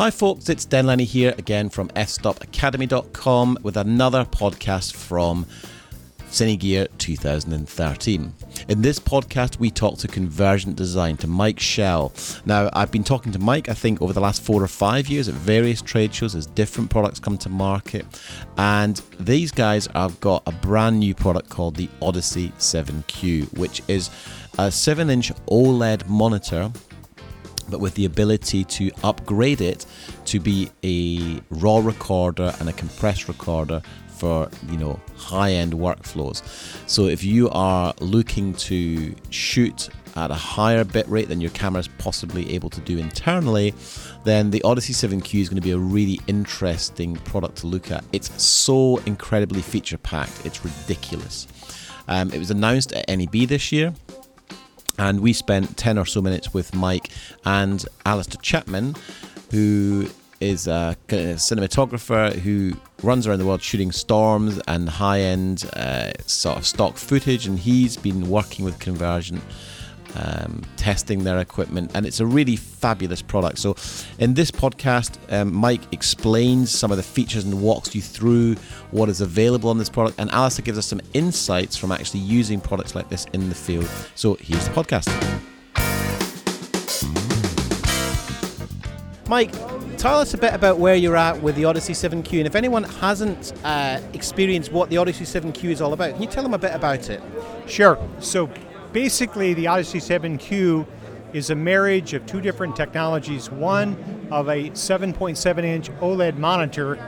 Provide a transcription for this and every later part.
Hi, folks, it's Den Lennie here again from fstopacademy.com with another podcast from Cinegear 2013. In this podcast, we talk to Convergent Design, to Mike Schell. Now, I've been talking to Mike, I think, over the last four or five years at various trade shows as different products come to market. And these guys have got a brand new product called the Odyssey 7Q, which is a 7 inch OLED monitor but with the ability to upgrade it to be a raw recorder and a compressed recorder for you know high-end workflows. So if you are looking to shoot at a higher bit rate than your camera is possibly able to do internally, then the Odyssey 7Q is going to be a really interesting product to look at. It's so incredibly feature packed, it's ridiculous. Um, it was announced at NAB this year and we spent 10 or so minutes with Mike and Alister Chapman, who is a cinematographer who runs around the world shooting storms and high end uh, sort of stock footage, and he's been working with Convergent. Um, testing their equipment, and it's a really fabulous product. So, in this podcast, um, Mike explains some of the features and walks you through what is available on this product, and Alister gives us some insights from actually using products like this in the field. So, here's the podcast. Mike, tell us a bit about where you're at with the Odyssey 7Q, and if anyone hasn't uh, experienced what the Odyssey 7Q is all about, can you tell them a bit about it? Sure. So basically, the Odyssey 7Q is a marriage of two different technologies one of a 7.7 inch OLED monitor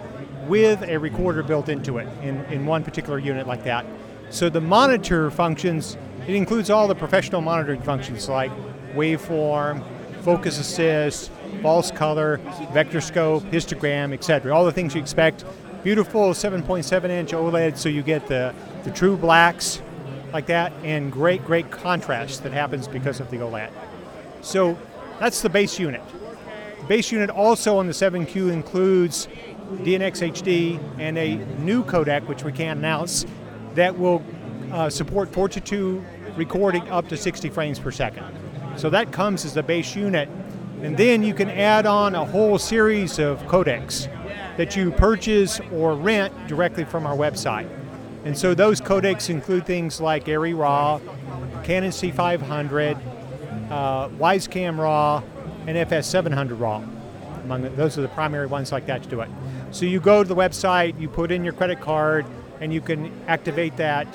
with a recorder built into it in, in one particular unit like that. So the monitor functions, it includes all the professional monitoring functions like waveform, focus assist, false color, vector scope, histogram, etc. All the things you expect. Beautiful 7.7 inch OLED, so you get the, the true blacks like that, and great, great contrast that happens because of the OLED. So that's the base unit. The base unit also on the 7Q includes DNX HD and a new codec, which we can't announce, that will uh, support 422 recording up to 60 frames per second. So that comes as the base unit and then you can add on a whole series of codecs that you purchase or rent directly from our website. And so those codecs include things like ARRI RAW, Canon C500, uh, Weisscam RAW, and FS700 RAW. Among the, those are the primary ones like that to do it. So you go to the website, you put in your credit card, and you can activate that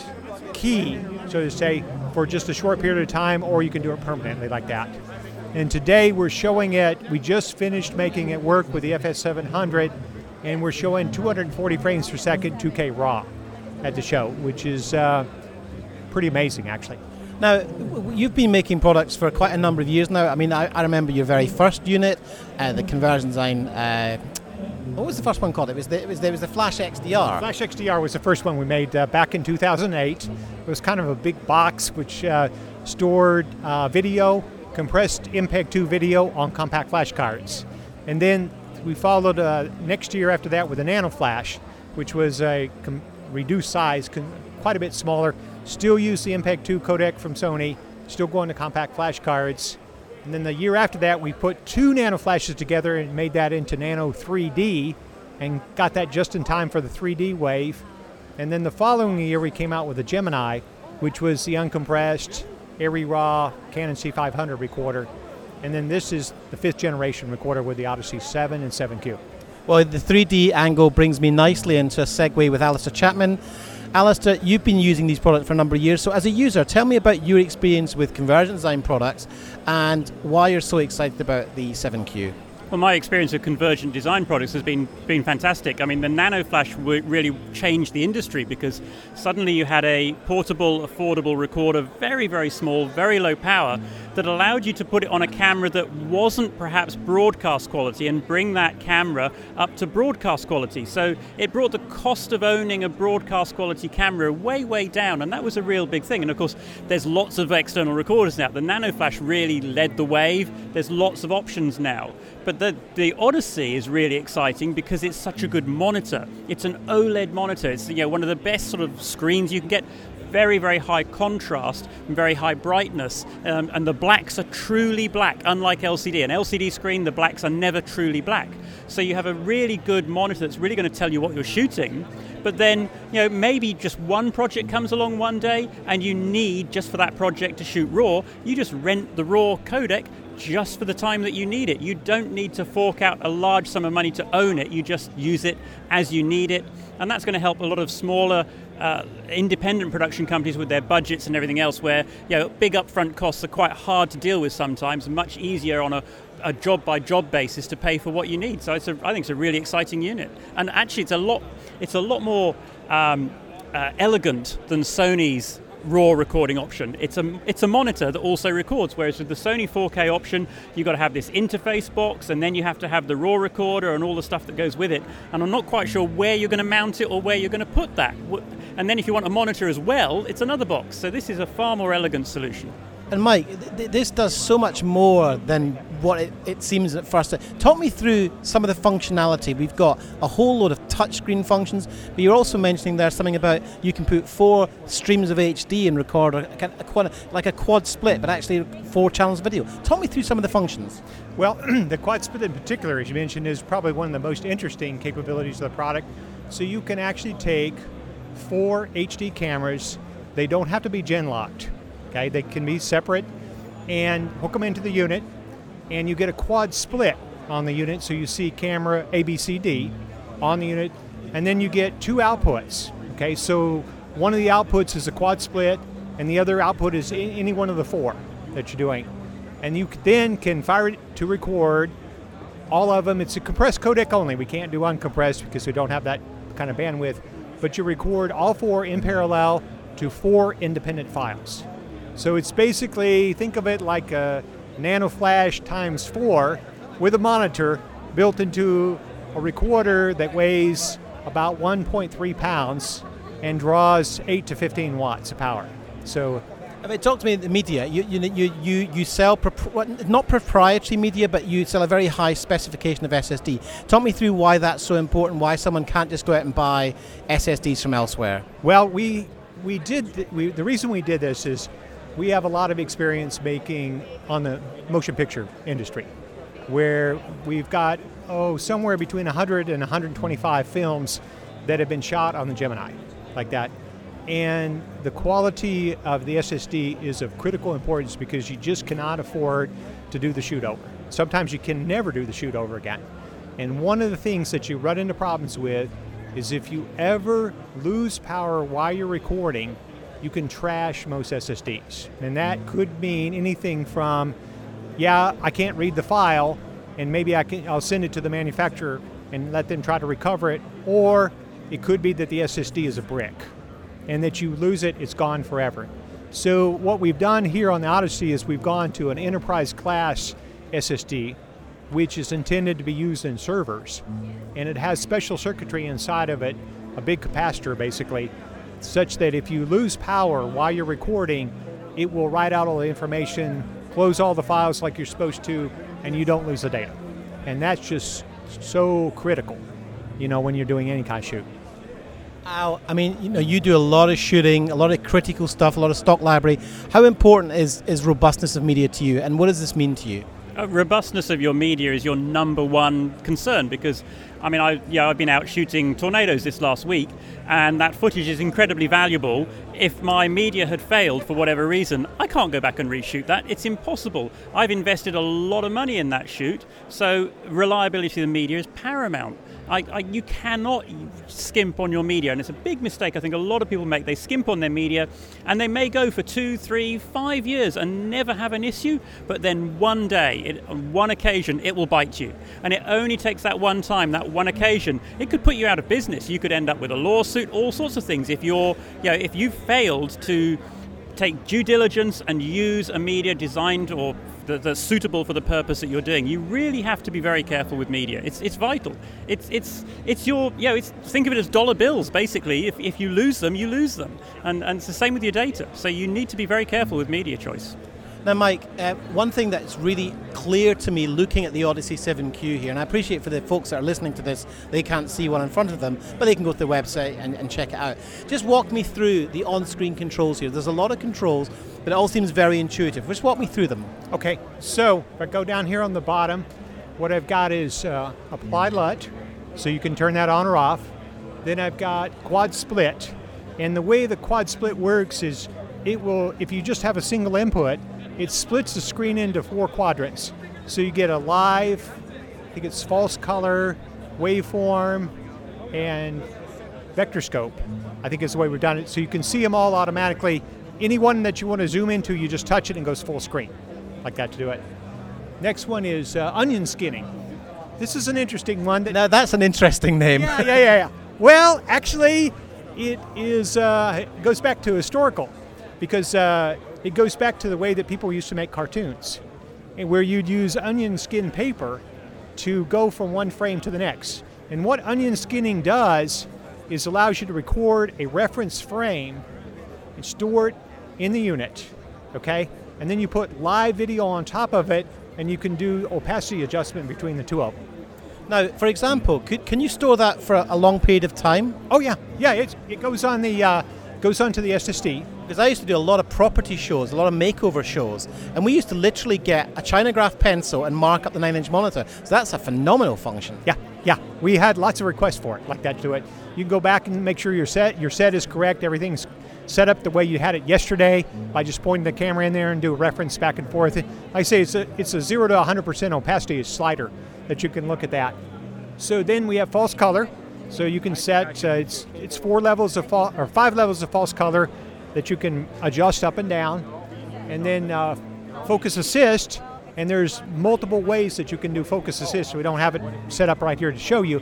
key, so to say, for just a short period of time, or you can do it permanently like that. And today we're showing it, we just finished making it work with the FS700, and we're showing 240 frames per second 2K RAW at the show, which is uh, pretty amazing actually. Now, you've been making products for quite a number of years now. I mean, I, I remember your very first unit, uh, the Convergent Design. Uh, what was the first one called? It was the, it was, there was the Flash XDR. Flash XDR was the first one we made uh, back in 2008. It was kind of a big box which uh, stored uh, video compressed MPEG 2 video on compact flash cards. And then we followed uh, next year after that with a Nano Flash, which was a com- reduced size, quite a bit smaller. Still use the MPEG 2 codec from Sony, still going to compact flash cards. And then the year after that, we put two Nano Flashes together and made that into Nano 3D and got that just in time for the 3D wave. And then the following year, we came out with a Gemini, which was the uncompressed ARRI RAW Canon C500 recorder. And then this is the fifth generation recorder with the Odyssey 7 and 7Q. Well, the 3D angle brings me nicely into a segue with Alister Chapman. Alister, you've been using these products for a number of years. So, as a user, tell me about your experience with Convergent Design products and why you're so excited about the 7Q. Well, my experience of convergent design products has been been fantastic. I mean, the Nano Flash really changed the industry because suddenly you had a portable, affordable recorder, very very small, very low power, that allowed you to put it on a camera that wasn't perhaps broadcast quality and bring that camera up to broadcast quality. So it brought the cost of owning a broadcast quality camera way way down, and that was a real big thing. And of course, there's lots of external recorders now. The Nano Flash really led the wave. There's lots of options now, but the, the Odyssey is really exciting because it's such a good monitor. It's an OLED monitor. It's you know one of the best sort of screens you can get. very, very high contrast and very high brightness. Um, and the blacks are truly black, unlike LCD. An LCD screen, the blacks are never truly black. So you have a really good monitor that's really going to tell you what you're shooting. But then, you know, maybe just one project comes along one day and you need just for that project to shoot RAW, you just rent the RAW codec just for the time that you need it. You don't need to fork out a large sum of money to own it. You just use it as you need it. And that's going to help a lot of smaller uh, independent production companies with their budgets and everything else, where you know, big upfront costs are quite hard to deal with sometimes, much easier on a, a job by job basis to pay for what you need. So it's a, I think it's a really exciting unit, and actually it's a lot it's a lot more um, uh, elegant than Sony's raw recording option. It's a it's a monitor that also records. Whereas with the Sony 4K option, you've got to have this interface box, and then you have to have the raw recorder and all the stuff that goes with it. And I'm not quite sure where you're going to mount it or where you're going to put that. And then if you want a monitor as well, it's another box. So this is a far more elegant solution. And Mike, th- this does so much more than what it, it, seems at first. Talk me through some of the functionality. We've got a whole load of touchscreen functions, but you're also mentioning there something about you can put four streams of HD and record a, a, a quad, like a quad split, but actually four channels of video. Talk me through some of the functions. Well, the quad split in particular, as you mentioned, is probably one of the most interesting capabilities of the product. So you can actually take four HD cameras. They don't have to be gen locked Okay, they can be separate and hook them into the unit, and you get a quad split on the unit. So you see camera ABCD on the unit, and then you get two outputs. Okay, so one of the outputs is a quad split, and the other output is any one of the four that you're doing. And you then can fire it to record all of them. It's a compressed codec only. We can't do uncompressed because we don't have that kind of bandwidth. But you record all four in parallel to four independent files. So it's basically, think of it like a Nano Flash times four with a monitor built into a recorder that weighs about 1.3 pounds and draws 8 to 15 watts of power. So I mean, talk to me in the media. You you you you, sell not proprietary media, but you sell a very high specification of SSD. Talk me through why that's so important. Why someone can't just go out and buy SSDs from elsewhere. Well, we we did th- we, the reason we did this is we have a lot of experience making on the motion picture industry, where we've got oh somewhere between 100 and 125 films that have been shot on the Gemini, like that. And the quality of the SSD is of critical importance because you just cannot afford to do the shoot over. Sometimes you can never do the shoot over again. And one of the things that you run into problems with is if you ever lose power while you're recording, you can trash most SSDs. And that could mean anything from, yeah, I can't read the file, and maybe I can, I'll send it to the manufacturer and let them try to recover it, or it could be that the SSD is a brick, and that you lose it, it's gone forever. So what we've done here on the Odyssey is we've gone to an enterprise class SSD, which is intended to be used in servers, and it has special circuitry inside of it, a big capacitor basically, such that if you lose power while you're recording, it will write out all the information, close all the files like you're supposed to, and you don't lose the data. And that's just so critical, you know, when you're doing any kind of shoot. I mean, you know, you do a lot of shooting, a lot of critical stuff, a lot of stock library. How important is, is robustness of media to you, and what does this mean to you? Uh, robustness of your media is your number one concern because I mean, I, yeah, I've been out shooting tornadoes this last week, and that footage is incredibly valuable. If my media had failed for whatever reason, I can't go back and reshoot that. It's impossible. I've invested a lot of money in that shoot, so reliability of the media is paramount. I, I, you cannot skimp on your media, and it's a big mistake I think a lot of people make. They skimp on their media, and they may go for two, three, five years and never have an issue, but then one day, it, on one occasion, it will bite you. And it only takes that one time, that one occasion. It could put you out of business. You could end up with a lawsuit, all sorts of things. If you're, you know, if you failed to take due diligence and use a media designed or that's suitable for the purpose that you're doing. You really have to be very careful with media. It's, it's vital. It's, it's, it's your, you know, it's, think of it as dollar bills, basically. If, if you lose them, you lose them. And, and it's the same with your data. So you need to be very careful with media choice. Now, Mike, uh, one thing that's really clear to me looking at the Odyssey 7Q here, and I appreciate for the folks that are listening to this, they can't see one in front of them, but they can go to the website and, and check it out. Just walk me through the on screen controls here. There's a lot of controls, but it all seems very intuitive. Just walk me through them. Okay, so if I go down here on the bottom, what I've got is uh, apply LUT, so you can turn that on or off. Then I've got quad split, and the way the quad split works is it will, if you just have a single input, it splits the screen into four quadrants. So you get a live, I think it's false color, waveform, and vector scope. I think is the way we've done it. So you can see them all automatically. Any one that you want to zoom into, you just touch it and goes full screen, like that to do it. Next one is uh, onion skinning. This is an interesting one. That, Now, that's an interesting name. yeah, yeah, yeah, yeah. Well, actually, it is uh, it goes back to historical because uh, it goes back to the way that people used to make cartoons, where you'd use onion skin paper to go from one frame to the next. And what onion skinning does is allows you to record a reference frame and store it in the unit, okay? And then you put live video on top of it, and you can do opacity adjustment between the two of them. Now, for example, could, can you store that for a long period of time? Oh yeah, yeah. It, it goes on the uh, goes onto the SSD. Because I used to do a lot of property shows, a lot of makeover shows, and we used to literally get a Chinagraph pencil and mark up the nine-inch monitor. So that's a phenomenal function. Yeah, yeah. We had lots of requests for it like that to it. You can go back and make sure your set your set is correct. Everything's set up the way you had it yesterday by just pointing the camera in there and do a reference back and forth. I say it's a it's a zero to 100% opacity slider that you can look at that. So then we have false color. So you can set uh, it's it's four levels of fa- or five levels of false color that you can adjust up and down, and then uh, focus assist. And there's multiple ways that you can do focus assist. So We don't have it set up right here to show you,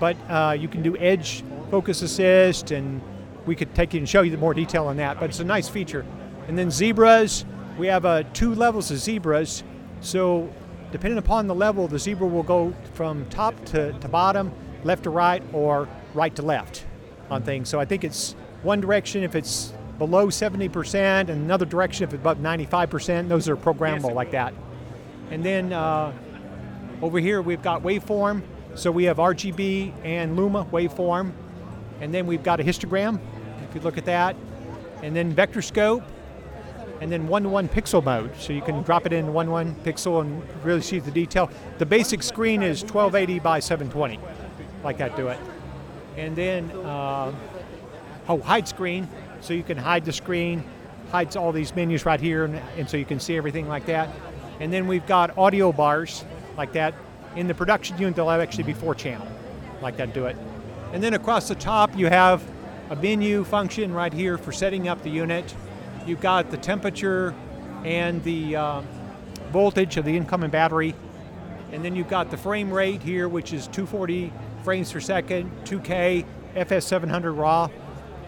but uh, you can do edge focus assist, and we could take you and show you more detail on that. But it's a nice feature. And then zebras, we have uh, two levels of zebras. So depending upon the level, the zebra will go from top to, to bottom, left to right, or right to left on things. So I think it's one direction if it's below 70%, and another direction if it's above 95%. Those are programmable like that. And then uh, over here we've got waveform. So we have RGB and Luma waveform. And then we've got a histogram, if you look at that. And then vector scope, and then one-to-one pixel mode. So you can drop it in one-to-one pixel and really see the detail. The basic screen is 1280 by 720, like that do it. And then, uh, oh, hide screen. So you can hide the screen, hides all these menus right here, and, and so you can see everything like that. And then we've got audio bars like that. In the production unit, they'll actually be four channel, like that do it. And then across the top, you have a menu function right here for setting up the unit. You've got the temperature and the uh, voltage of the incoming battery. And then you've got the frame rate here, which is 240 frames per second, 2K, FS700 RAW.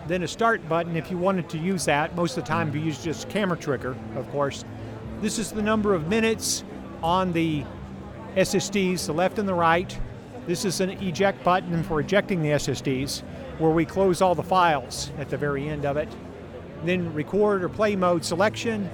Then a start button if you wanted to use that. Most of the time, you use just camera trigger, of course. This is the number of minutes on the SSDs, the left and the right. This is an eject button for ejecting the SSDs, where we close all the files at the very end of it then record or play mode selection,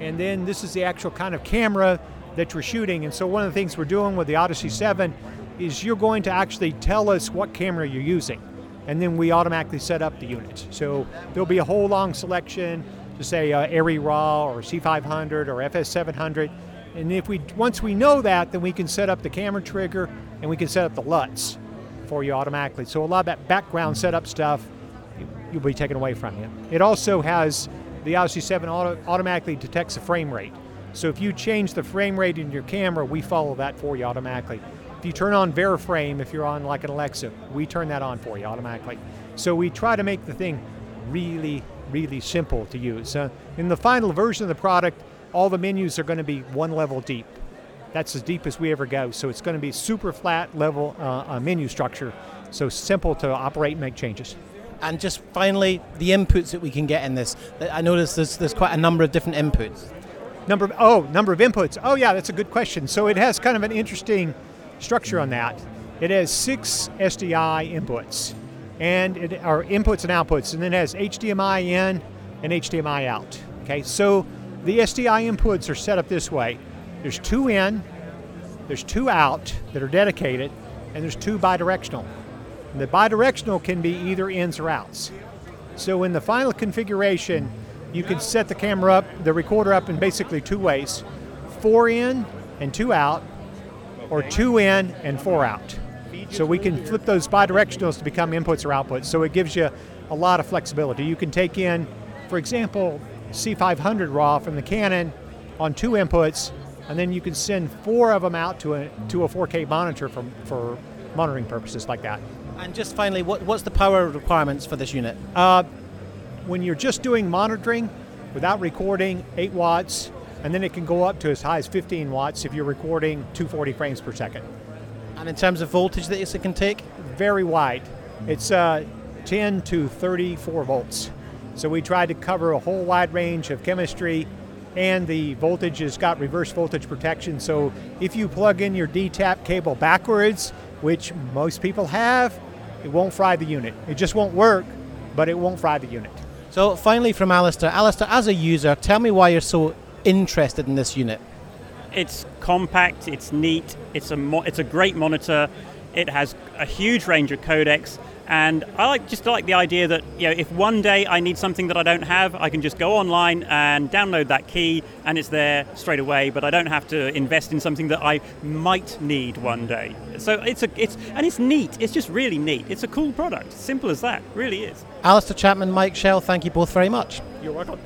and then this is the actual kind of camera that you're shooting. And so one of the things we're doing with the Odyssey 7 is you're going to actually tell us what camera you're using, and then we automatically set up the unit. So there'll be a whole long selection to say uh, ARRI RAW or C500 or FS700. And if we once we know that, then we can set up the camera trigger and we can set up the LUTs for you automatically. So a lot of that background setup stuff you'll be taken away from you. It also has the Odyssey 7 auto, automatically detects the frame rate. So if you change the frame rate in your camera, we follow that for you automatically. If you turn on VariFrame, if you're on like an Alexa, we turn that on for you automatically. So we try to make the thing really, really simple to use. Uh, in the final version of the product, all the menus are going to be one level deep. That's as deep as we ever go. So it's going to be super flat level uh, uh, menu structure. So simple to operate and make changes. And just finally, the inputs that we can get in this. I noticed there's, there's quite a number of different inputs. Number of, oh, number of inputs. Oh, yeah, that's a good question. So it has kind of an interesting structure on that. It has six SDI inputs, and it are inputs and outputs, and then it has HDMI in and HDMI out. Okay, so the SDI inputs are set up this way. There's two in, there's two out that are dedicated, and there's two bidirectional. And the bidirectional can be either ins or outs. So in the final configuration, you can set the camera up, the recorder up in basically two ways four in and two out, or two in and four out. So we can flip those bidirectionals to become inputs or outputs. So it gives you a lot of flexibility. You can take in, for example, C500 RAW from the Canon on two inputs, and then you can send four of them out to a, to a 4K monitor for, for monitoring purposes like that. And just finally, what, what's the power requirements for this unit? Uh, when you're just doing monitoring without recording, 8 watts, and then it can go up to as high as 15 watts if you're recording 240 frames per second. And in terms of voltage that it can take? Very wide. It's uh, 10 to 34 volts. So we tried to cover a whole wide range of chemistry, and the voltage has got reverse voltage protection. So if you plug in your DTAP cable backwards, which most people have, it won't fry the unit. It just won't work, but it won't fry the unit. So finally, from Alister, Alister, as a user, tell me why you're so interested in this unit. It's compact, it's neat, it's a mo- it's a great monitor. It has a huge range of codecs, and I like just like the idea that you know if one day I need something that I don't have, I can just go online and download that key, and it's there straight away. But I don't have to invest in something that I might need one day. So it's a it's and it's neat. It's just really neat. It's a cool product. Simple as that. Really is. Alister Chapman, Mike Schell, thank you both very much. You're welcome.